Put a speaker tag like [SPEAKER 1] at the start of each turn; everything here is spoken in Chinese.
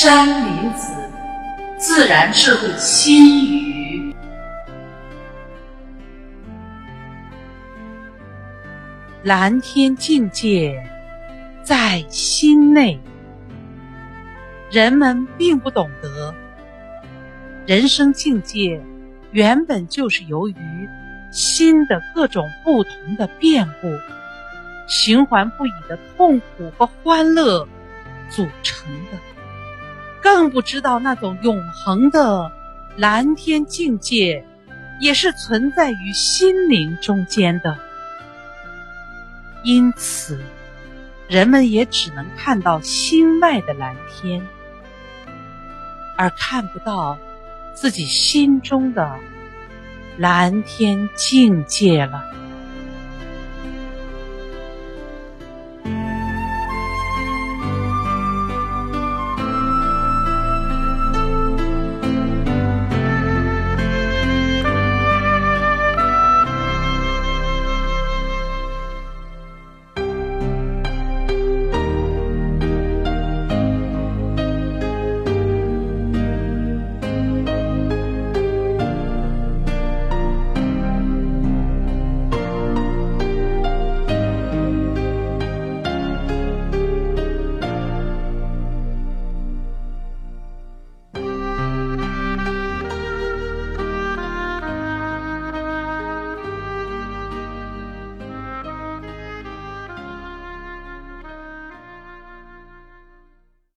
[SPEAKER 1] 山林子，自然智慧心语。
[SPEAKER 2] 蓝天境界在心内。人们并不懂得，人生境界原本就是由于心的各种不同的变故，循环不已的痛苦和欢乐组成的，更不知道那种永恒的蓝天境界也是存在于心灵中间的。因此，人们也只能看到心外的蓝天。而看不到自己心中的蓝天境界了。